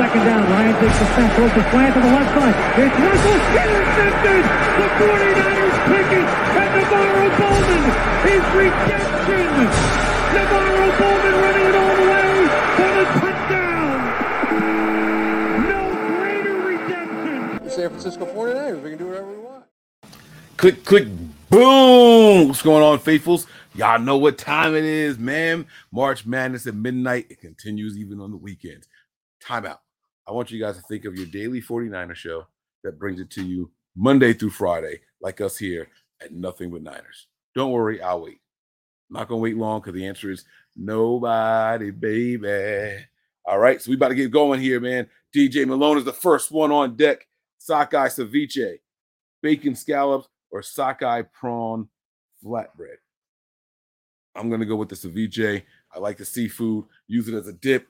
Second down. Ryan takes the snap, throws the slant to the left side. It's Russell intercepted. The 49ers pick it, and NaVorro Bowman is redemption. NaVorro Bowman running it all the way for the touchdown. No greater redemption. The San Francisco 49ers. We can do whatever we want. Click, click, boom. What's going on, faithfuls? Y'all know what time it is, man. March Madness at midnight. It continues even on the weekends. Time out. I want you guys to think of your daily 49er show that brings it to you Monday through Friday, like us here at Nothing But Niners. Don't worry, I'll wait. I'm not gonna wait long because the answer is nobody, baby. All right, so we about to get going here, man. DJ Malone is the first one on deck. Sockeye ceviche, bacon scallops, or sockeye prawn flatbread. I'm gonna go with the ceviche. I like the seafood. Use it as a dip.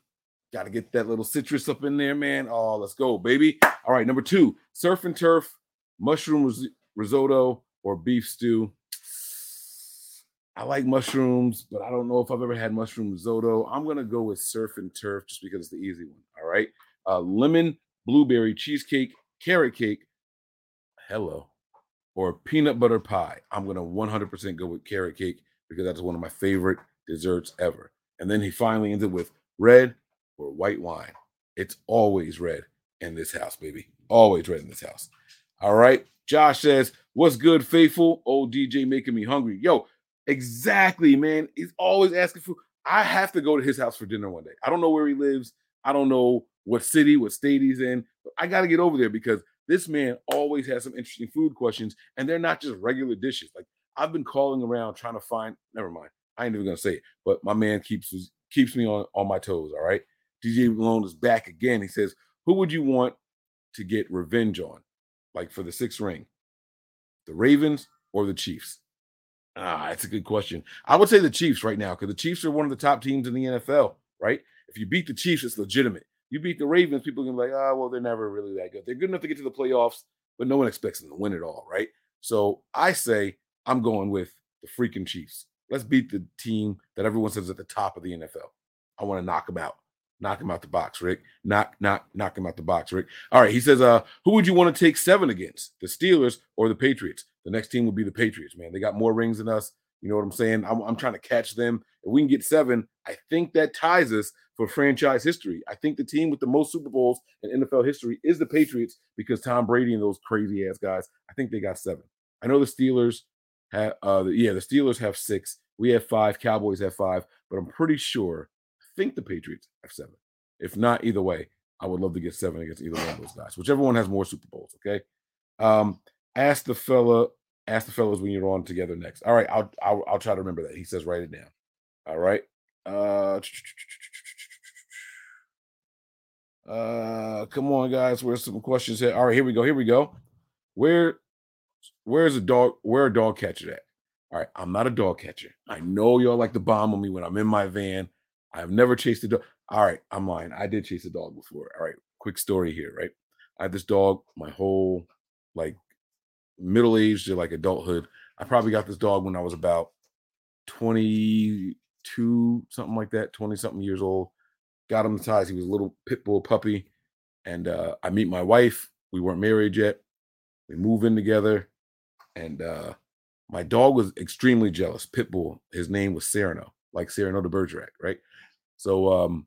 Got to get that little citrus up in there, man. Oh, let's go, baby. All right, number two, surf and turf, mushroom ris- risotto, or beef stew. I like mushrooms, but I don't know if I've ever had mushroom risotto. I'm gonna go with surf and turf just because it's the easy one. All right, uh, lemon blueberry cheesecake, carrot cake. Hello, or peanut butter pie. I'm gonna 100% go with carrot cake because that's one of my favorite desserts ever. And then he finally ends it with red or white wine. It's always red in this house, baby. Always red in this house. All right. Josh says, What's good, faithful? Old DJ making me hungry. Yo, exactly, man. He's always asking for. I have to go to his house for dinner one day. I don't know where he lives. I don't know what city, what state he's in. But I got to get over there because this man always has some interesting food questions, and they're not just regular dishes. Like I've been calling around trying to find. Never mind. I ain't even gonna say it. But my man keeps keeps me on on my toes. All right. DJ Malone is back again. He says, "Who would you want to get revenge on, like for the sixth ring? The Ravens or the Chiefs?" Ah, that's a good question. I would say the Chiefs right now because the Chiefs are one of the top teams in the NFL. Right? If you beat the Chiefs, it's legitimate. You beat the Ravens, people can be like, "Oh, well, they're never really that good. They're good enough to get to the playoffs, but no one expects them to win it all, right? So I say I'm going with the freaking Chiefs. Let's beat the team that everyone says is at the top of the NFL. I want to knock them out. Knock him out the box, Rick. Knock, knock, knock him out the box, Rick. All right. He says, uh, who would you want to take seven against? The Steelers or the Patriots? The next team would be the Patriots, man. They got more rings than us. You know what I'm saying? I'm, I'm trying to catch them. If we can get seven, I think that ties us for franchise history. I think the team with the most Super Bowls in NFL history is the Patriots because Tom Brady and those crazy ass guys, I think they got seven. I know the Steelers have, uh, yeah, the Steelers have six. We have five. Cowboys have five, but I'm pretty sure think the Patriots have seven. If not, either way, I would love to get seven against either one of those guys. Whichever one has more Super Bowls. Okay. Um, ask the fella, ask the fellows when you're on together next. All right, I'll I'll, I'll try to remember that. He says write it down. All right. Uh, uh, come on, guys. Where's some questions here? All right, here we go. Here we go. Where, where's a dog? Where a dog catcher at? All right, I'm not a dog catcher. I know y'all like to bomb on me when I'm in my van. I've never chased a dog. All right, I'm lying. I did chase a dog before. All right, quick story here, right? I had this dog my whole like middle age to like adulthood. I probably got this dog when I was about 22, something like that, 20 something years old. Got him the size. He was a little pit bull puppy. And uh, I meet my wife. We weren't married yet. We move in together. And uh, my dog was extremely jealous. Pitbull. His name was Cyrano, like Cyrano de Bergerac, right? So um,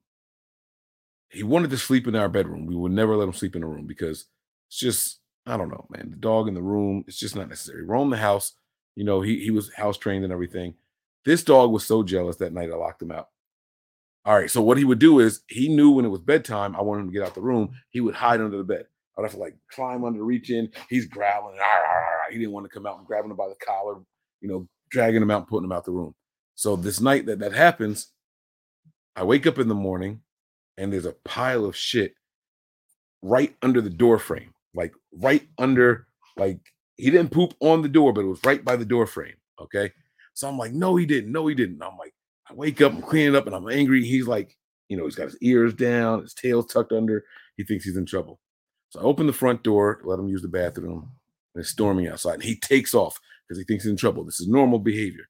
he wanted to sleep in our bedroom. We would never let him sleep in the room because it's just I don't know, man. The dog in the room, it's just not necessary. Roam the house. You know, he he was house trained and everything. This dog was so jealous that night I locked him out. All right. So what he would do is he knew when it was bedtime, I wanted him to get out the room. He would hide under the bed. I'd have to like climb under, reach in. He's growling. He didn't want to come out and grabbing him by the collar, you know, dragging him out and putting him out the room. So this night that that happens, I wake up in the morning and there's a pile of shit right under the door frame, like right under, like he didn't poop on the door, but it was right by the door frame. Okay. So I'm like, no, he didn't. No, he didn't. I'm like, I wake up, I'm cleaning up, and I'm angry. He's like, you know, he's got his ears down, his tail's tucked under. He thinks he's in trouble. So I open the front door, let him use the bathroom, and it's storming outside. And he takes off because he thinks he's in trouble. This is normal behavior.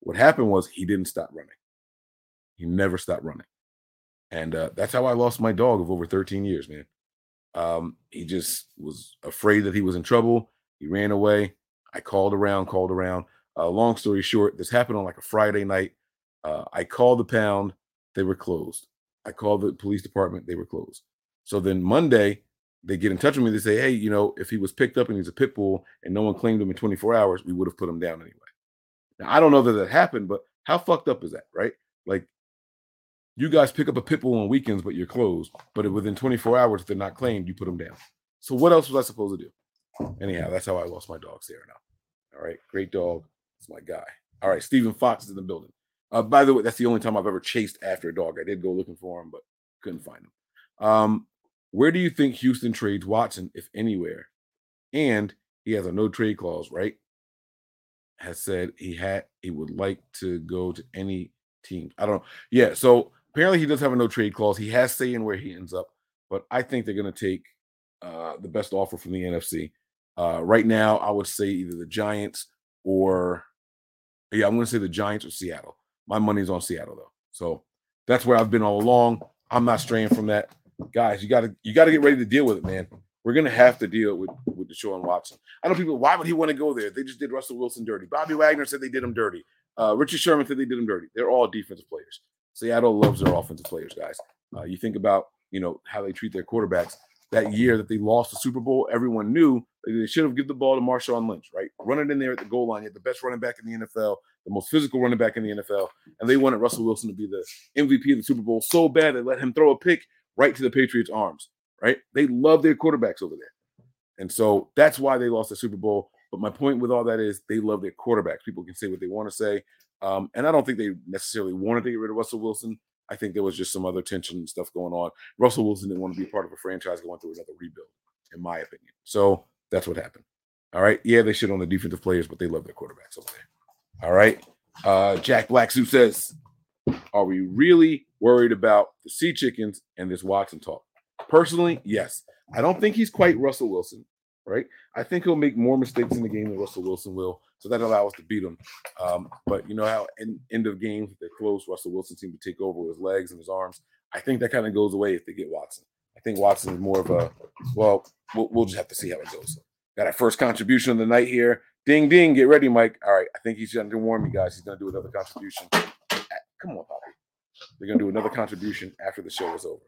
What happened was he didn't stop running. He never stopped running. And uh, that's how I lost my dog of over 13 years, man. Um, he just was afraid that he was in trouble. He ran away. I called around, called around. Uh, long story short, this happened on like a Friday night. Uh, I called the pound, they were closed. I called the police department, they were closed. So then Monday, they get in touch with me. They say, hey, you know, if he was picked up and he's a pit bull and no one claimed him in 24 hours, we would have put him down anyway. Now, I don't know that that happened, but how fucked up is that, right? Like, you guys pick up a pit bull on weekends, but you're closed. But within 24 hours, if they're not claimed, you put them down. So what else was I supposed to do? Anyhow, that's how I lost my dog, Sarah. Now, all right, great dog. It's my guy. All right, Stephen Fox is in the building. Uh, by the way, that's the only time I've ever chased after a dog. I did go looking for him, but couldn't find him. Um, where do you think Houston trades Watson, if anywhere? And he has a no trade clause, right? Has said he had he would like to go to any team. I don't know. Yeah, so apparently he does have a no trade clause. He has say in where he ends up, but I think they're going to take uh, the best offer from the NFC. Uh, right now, I would say either the Giants or yeah, I'm going to say the Giants or Seattle. My money's on Seattle though, so that's where I've been all along. I'm not straying from that, guys. You got to you got to get ready to deal with it, man. We're gonna have to deal with with Deshaun Watson. I know people. Why would he want to go there? They just did Russell Wilson dirty. Bobby Wagner said they did him dirty. Uh, Richard Sherman said they did him dirty. They're all defensive players. Seattle loves their offensive players, guys. Uh, you think about you know how they treat their quarterbacks. That year that they lost the Super Bowl, everyone knew they should have given the ball to Marshawn Lynch, right? Run it in there at the goal line. You had the best running back in the NFL, the most physical running back in the NFL, and they wanted Russell Wilson to be the MVP of the Super Bowl so bad they let him throw a pick right to the Patriots' arms, right? They love their quarterbacks over there. And so that's why they lost the Super Bowl. But my point with all that is they love their quarterbacks. People can say what they want to say. Um, and I don't think they necessarily wanted to get rid of Russell Wilson. I think there was just some other tension and stuff going on. Russell Wilson didn't want to be part of a franchise going through another rebuild, in my opinion. So that's what happened. All right. Yeah, they should on the defensive players, but they love their quarterbacks over there. All right. Uh, Jack Blacksuit says, Are we really worried about the sea chickens and this Watson talk? Personally, yes. I don't think he's quite Russell Wilson, right? I think he'll make more mistakes in the game than Russell Wilson will. So that allows us to beat him. Um, but you know how in end of games they're close, Russell Wilson seemed to take over with his legs and his arms. I think that kind of goes away if they get Watson. I think Watson is more of a well, well, we'll just have to see how it goes. Got our first contribution of the night here. Ding ding, get ready, Mike. All right, I think he's gonna warn you guys. He's gonna do another contribution. Come on, Poppy. They're gonna do another contribution after the show is over.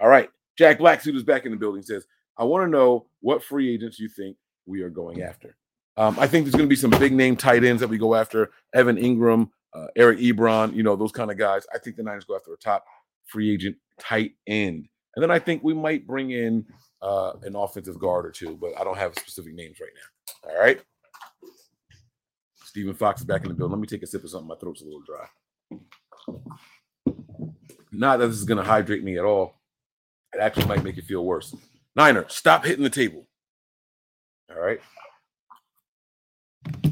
All right. Jack Blacksuit is back in the building. Says, I want to know what free agents you think we are going after. Um, I think there's going to be some big name tight ends that we go after. Evan Engram, uh, Eric Ebron, you know, those kind of guys. I think the Niners go after a top free agent tight end. And then I think we might bring in uh, an offensive guard or two, but I don't have specific names right now. All right. Stephen Fox is back in the building. Let me take a sip of something. My throat's a little dry. Not that this is going to hydrate me at all. It actually might make you feel worse. Niner, stop hitting the table. All right.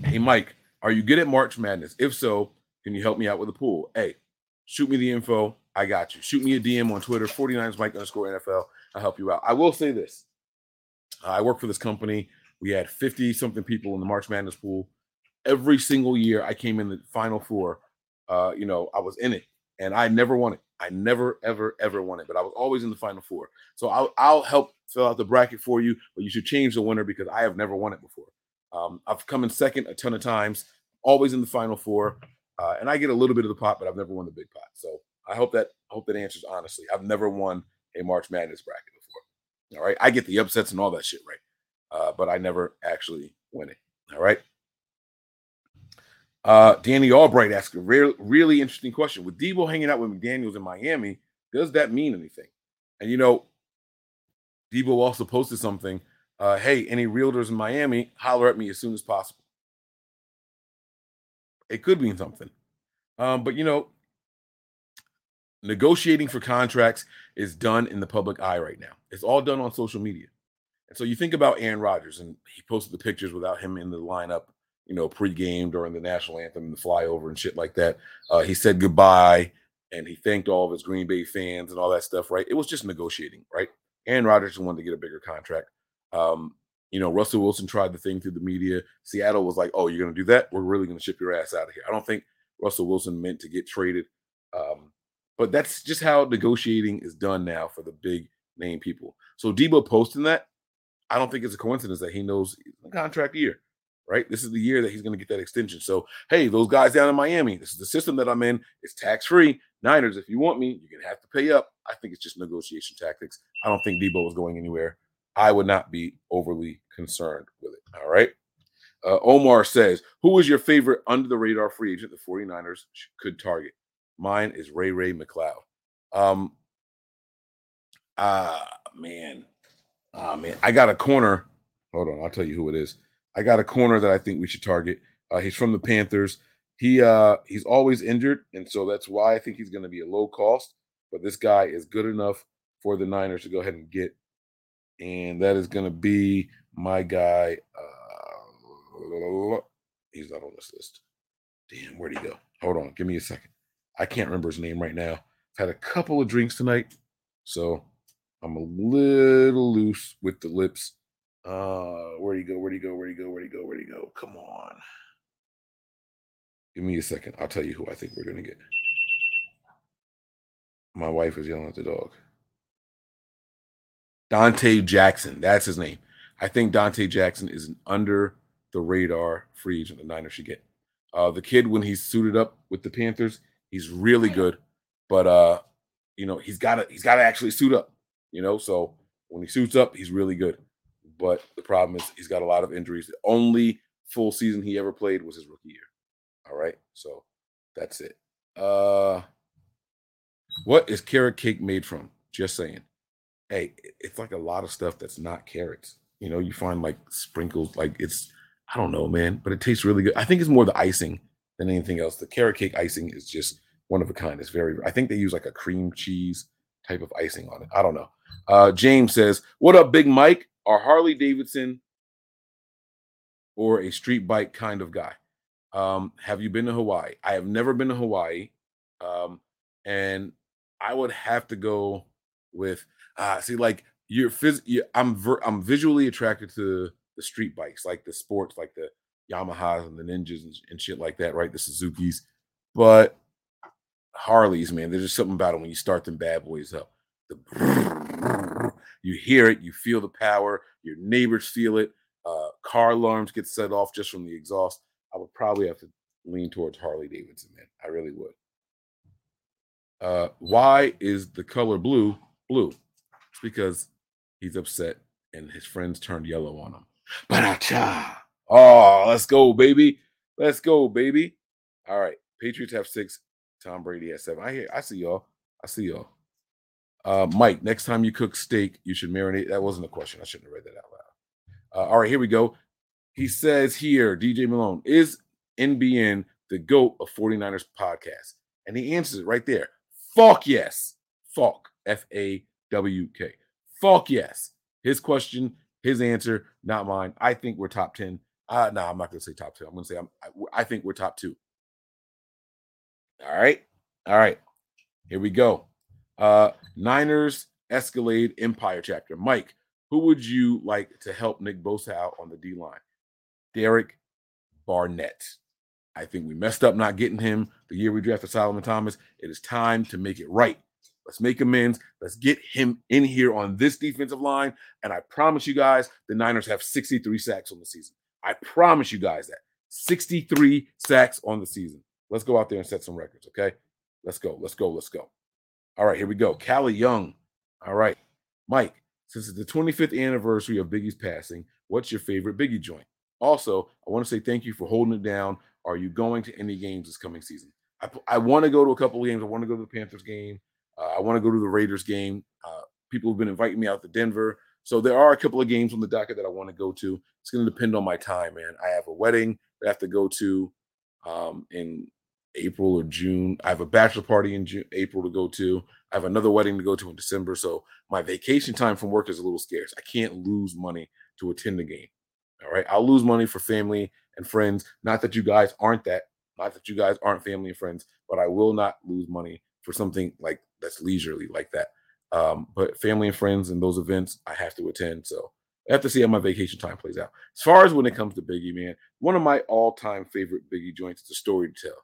Hey, Mike, are you good at March Madness? If so, can you help me out with a pool? Hey, shoot me the info. I got you. Shoot me a DM on Twitter, 49ers Mike underscore NFL. I'll help you out. I will say this. I work for this company. We had 50 something people in the March Madness pool. Every single year I came in the final four. Uh, you know, I was in it and I never won it. I never, ever, ever won it, but I was always in the final four. So I'll, I'll help fill out the bracket for you, but you should change the winner because I have never won it before. Um, I've come in second a ton of times, always in the final four, uh, and I get a little bit of the pot, but I've never won the big pot. So I hope that I hope that answers honestly. I've never won a March Madness bracket before. All right. I get the upsets and all that shit right. Uh, but I never actually win it. All right. Uh, Danny Albright asked a re- really interesting question. With Debo hanging out with McDaniels in Miami, does that mean anything? And you know, Debo also posted something. Uh, hey, any realtors in Miami, holler at me as soon as possible. It could mean something. Um, but you know, negotiating for contracts is done in the public eye right now. It's all done on social media. And so you think about Aaron Rodgers, and he posted the pictures without him in the lineup you know, pregame during the national anthem and the flyover and shit like that. Uh, he said goodbye and he thanked all of his Green Bay fans and all that stuff, right? It was just negotiating, right? Aaron Rodgers wanted to get a bigger contract. Um, you know, Russell Wilson tried the thing through the media. Seattle was like, oh, you're going to do that? We're really going to ship your ass out of here. I don't think Russell Wilson meant to get traded. Um, but that's just how negotiating is done now for the big name people. So Debo posting that, I don't think it's a coincidence that he knows contract year right? This is the year that he's going to get that extension. So, hey, those guys down in Miami, this is the system that I'm in. It's tax free. Niners, if you want me, you're going to have to pay up. I think it's just negotiation tactics. I don't think Debo is going anywhere. I would not be overly concerned with it. All right. Uh, Omar says, Who is your favorite under the radar free agent the 49ers could target? Mine is Ray Ray McCloud. Um, ah, man. Ah, man. I got a corner. Hold on. I'll tell you who it is. I got a corner that I think we should target. Uh, he's from the Panthers. He uh, he's always injured, and so that's why I think he's going to be a low cost. But this guy is good enough for the Niners to go ahead and get, and that is going to be my guy. Uh, he's not on this list. Damn, where'd he go? Hold on, give me a second. I can't remember his name right now. I've had a couple of drinks tonight, so I'm a little loose with the lips. Uh, where do you go? Where do you go? Where do you go? Where do you go? Where do you go? Come on. Give me a second. I'll tell you who I think we're gonna get. My wife is yelling at the dog. Donte Jackson. That's his name. I think Donte Jackson is an under the radar free agent the Niners should get. Uh, the kid, when he's suited up with the Panthers, he's really good. But uh, you know, he's gotta he's gotta actually suit up, you know. So when he suits up, he's really good but the problem is he's got a lot of injuries. The only full season he ever played was his rookie year. All right, so that's it. Uh, what is carrot cake made from? Just saying. Hey, it's like a lot of stuff that's not carrots. You know, you find like sprinkles, like it's I don't know, man, but it tastes really good. I think it's more the icing than anything else. The carrot cake icing is just one of a kind. It's very. I think they use like a cream cheese type of icing on it. I don't know. Uh, James says, "What up, Big Mike? Are Harley Davidson or a street bike kind of guy. Um, have you been to Hawaii? I have never been to Hawaii. Um, and I would have to go with uh see like you're, phys- you I'm ver- I'm visually attracted to the street bikes, like the sports, like the Yamahas and the Ninjas and, and shit like that, right? The Suzuki's, but Harleys, man, there's just something about them when you start them bad boys up. The you hear it, you feel the power, your neighbors feel it. Uh, car alarms get set off just from the exhaust. I would probably have to lean towards Harley Davidson, man. I really would. Uh, why is the color blue blue? It's because he's upset and his friends turned yellow on him. Ba-da-cha. Oh, let's go, baby. Let's go, baby. All right. Patriots have six. Tom Brady has seven. I hear I see y'all. I see y'all. Uh, Mike, next time you cook steak, you should marinate. That wasn't a question. I shouldn't have read that out loud. Uh, all right, here we go. He says here, DJ Malone, is NBN the GOAT of 49ers podcast? And he answers it right there. Fuck yes. Fuck. F A W K. Fuck yes. His question, his answer, not mine. I think we're top 10. Uh, no, I'm not going to say top 10. I'm going to say I'm, I, I think we're top two. All right. All right. Here we go. Uh, Niners Escalade Empire chapter. Mike, who would you like to help Nick Bosa out on the D line? Derek Barnett. I think we messed up not getting him the year we drafted Solomon Thomas. It is time to make it right. Let's make amends. Let's get him in here on this defensive line. And I promise you guys, the Niners have 63 sacks on the season. I promise you guys that 63 sacks on the season. Let's go out there and set some records, okay? Let's go. Let's go. Let's go. All right, here we go. Callie Young All right. Mike, since it's the 25th anniversary of Biggie's passing, what's your favorite Biggie joint? Also, I want to say thank you for holding it down. Are you going to any games this coming season? I, I want to go to a couple of games. I want to go to the Panthers game. Uh, I want to go to the Raiders game. Uh, people have been inviting me out to Denver. So there are a couple of games on the docket that I want to go to. It's going to depend on my time, man. I have a wedding that I have to go to um, in April or June. I have a bachelor party in June, April to go to. I have another wedding to go to in December. So my vacation time from work is a little scarce. I can't lose money to attend the game. All right. I'll lose money for family and friends. Not that you guys aren't that, not that you guys aren't family and friends, but I will not lose money for something like that's leisurely like that. Um, but family and friends and those events I have to attend. So I have to see how my vacation time plays out. As far as when it comes to Biggie, man, one of my all-time favorite Biggie joints is the story to tell.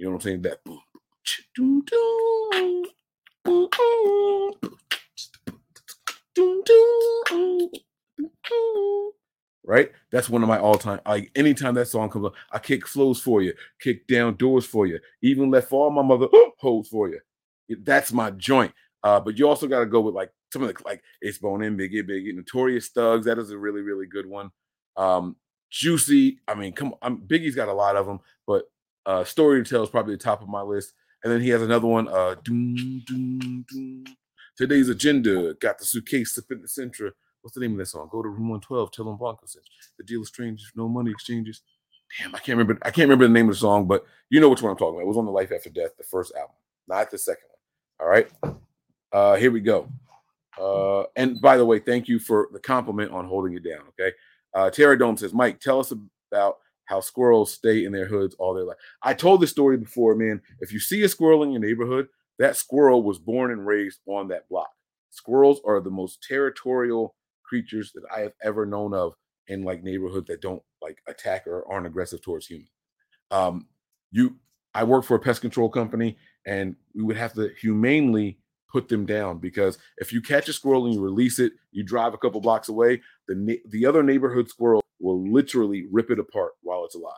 You know what I'm saying? That boom, boom, boom, boom, boom, boom, right? That's one of my all-time. Like anytime that song comes up, I kick flows for you, kick down doors for you, even left all my mother holds for you. That's my joint. Uh, but you also got to go with like some of the like it's bone in biggie biggie notorious thugs. That is a really really good one. Um, juicy. I mean, come on. Biggie's got a lot of them, but uh, story to tell is probably the top of my list. And then he has another one. Uh, doom, doom, doom. Today's agenda got the suitcase in the center. What's the name of that song? Go to room 112, tell them Blanco says the deal is strange, no money exchanges. Damn, I can't remember. I can't remember the name of the song, but you know which one I'm talking about. It was on the Life After Death, the first album, not the second one. All right. Uh, here we go. Uh, and by the way, thank you for the compliment on holding it down. Okay. Uh, Terra Dome says, Mike, tell us about how squirrels stay in their hoods all their life. I told this story before, man. If you see a squirrel in your neighborhood, that squirrel was born and raised on that block. Squirrels are the most territorial creatures that I have ever known of in like neighborhoods that don't like attack or aren't aggressive towards humans. Um, you, I work for a pest control company, and we would have to humanely put them down because if you catch a squirrel and you release it, you drive a couple blocks away, the the other neighborhood squirrel will literally rip it apart while it's alive.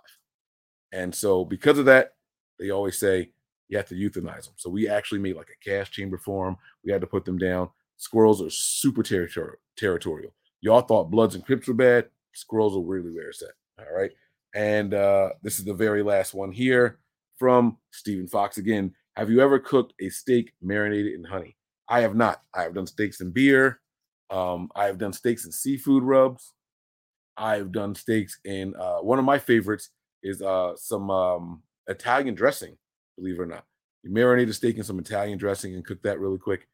And so because of that, they always say you have to euthanize them. So we actually made like a gas chamber for them. We had to put them down. Squirrels are super territorial. territorial. Y'all thought Bloods and Crips were bad. Squirrels are really where it's at. All right. And uh, this is the very last one here from Stephen Fox again. Have you ever cooked a steak marinated in honey? I have not. I have done steaks and beer. Um, I have done steaks and seafood rubs. I've done steaks in uh, one of my favorites is uh, some um, Italian dressing, believe it or not. You marinate a steak in some Italian dressing and cook that really quick.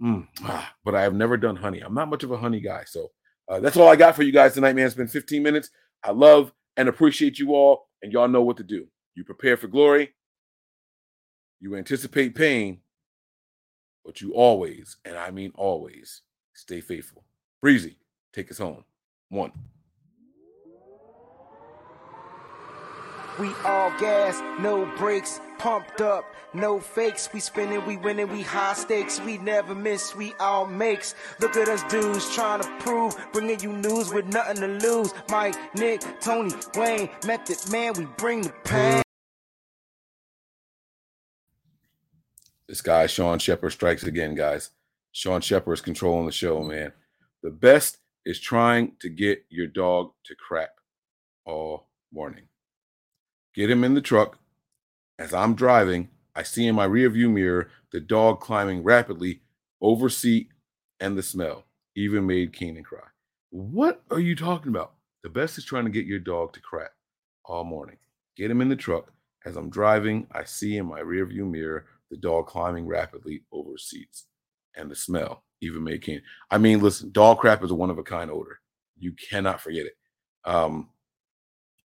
Mm, ah, but I have never done honey. I'm not much of a honey guy. So uh, that's all I got for you guys tonight, man. It's been 15 minutes. I love and appreciate you all, and y'all know what to do. You prepare for glory, you anticipate pain, but you always, and I mean always, stay faithful. Breezy, take us home. One. We all gas, no brakes, pumped up, no fakes. We spinning, we winning, we high stakes. We never miss, we all makes. Look at us dudes trying to prove, bringing you news with nothing to lose. Mike, Nick, Tony, Wayne, Method Man, we bring the pain. This guy, Sean Shepard, strikes again, guys. Sean Shepard is controlling the show, man. The best is trying to get your dog to crap all morning. Get him in the truck. As I'm driving, I see in my rearview mirror the dog climbing rapidly over seat and the smell even made Keenan cry. What are you talking about? The best is trying to get your dog to crap all morning. Get him in the truck. As I'm driving, I see in my rearview mirror the dog climbing rapidly over seats, and the smell even made Ken. I mean, listen, dog crap is a one of a kind odor. You cannot forget it. Um,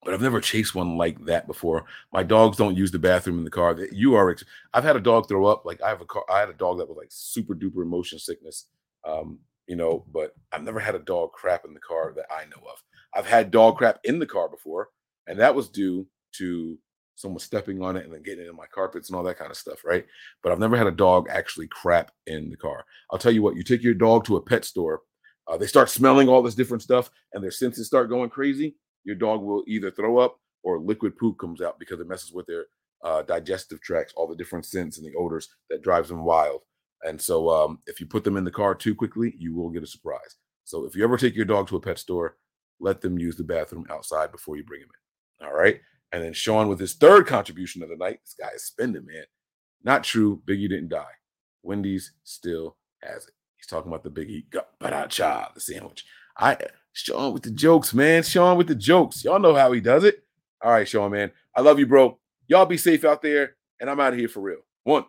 but I've never chased one like that before. My dogs don't use the bathroom in the car. You are. I've had a dog throw up. Like I have a car. I had a dog that was like super duper motion sickness. Um, you know, but I've never had a dog crap in the car that I know of. I've had dog crap in the car before, and that was due to someone stepping on it and then getting it in my carpets and all that kind of stuff, right? But I've never had a dog actually crap in the car. I'll tell you what, you take your dog to a pet store, uh, they start smelling all this different stuff and their senses start going crazy. Your dog will either throw up or liquid poop comes out because it messes with their uh, digestive tracts, all the different scents and the odors that drives them wild. And so um, if you put them in the car too quickly, you will get a surprise. So if you ever take your dog to a pet store, let them use the bathroom outside before you bring him in. All right. And then Sean with his third contribution of the night. This guy is spending, man. Not true. Biggie didn't die. Wendy's still has it. He's talking about the Biggie cha the sandwich. I Sean with the jokes, man. Sean with the jokes. Y'all know how he does it. All right, Sean, man. I love you, bro. Y'all be safe out there, and I'm out of here for real. One.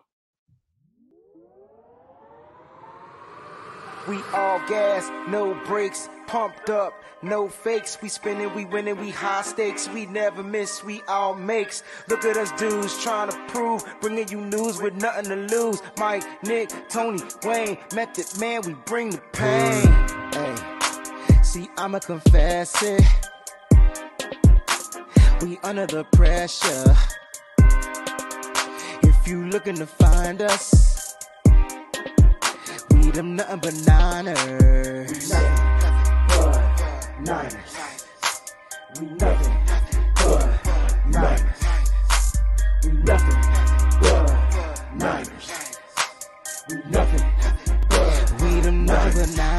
We all gas, no brakes, pumped up, no fakes. We spinning, we winning, we high stakes. We never miss, we all makes. Look at us dudes trying to prove, bringing you news with nothing to lose. Mike, Nick, Tony, Wayne, Method Man, we bring the pain. See, I'ma confess it. We under the pressure. If you looking to find us we them nothing but niners. We nothing but niners. We nothing but niners. We nothing but niners. We nothing but we them nothing but niners.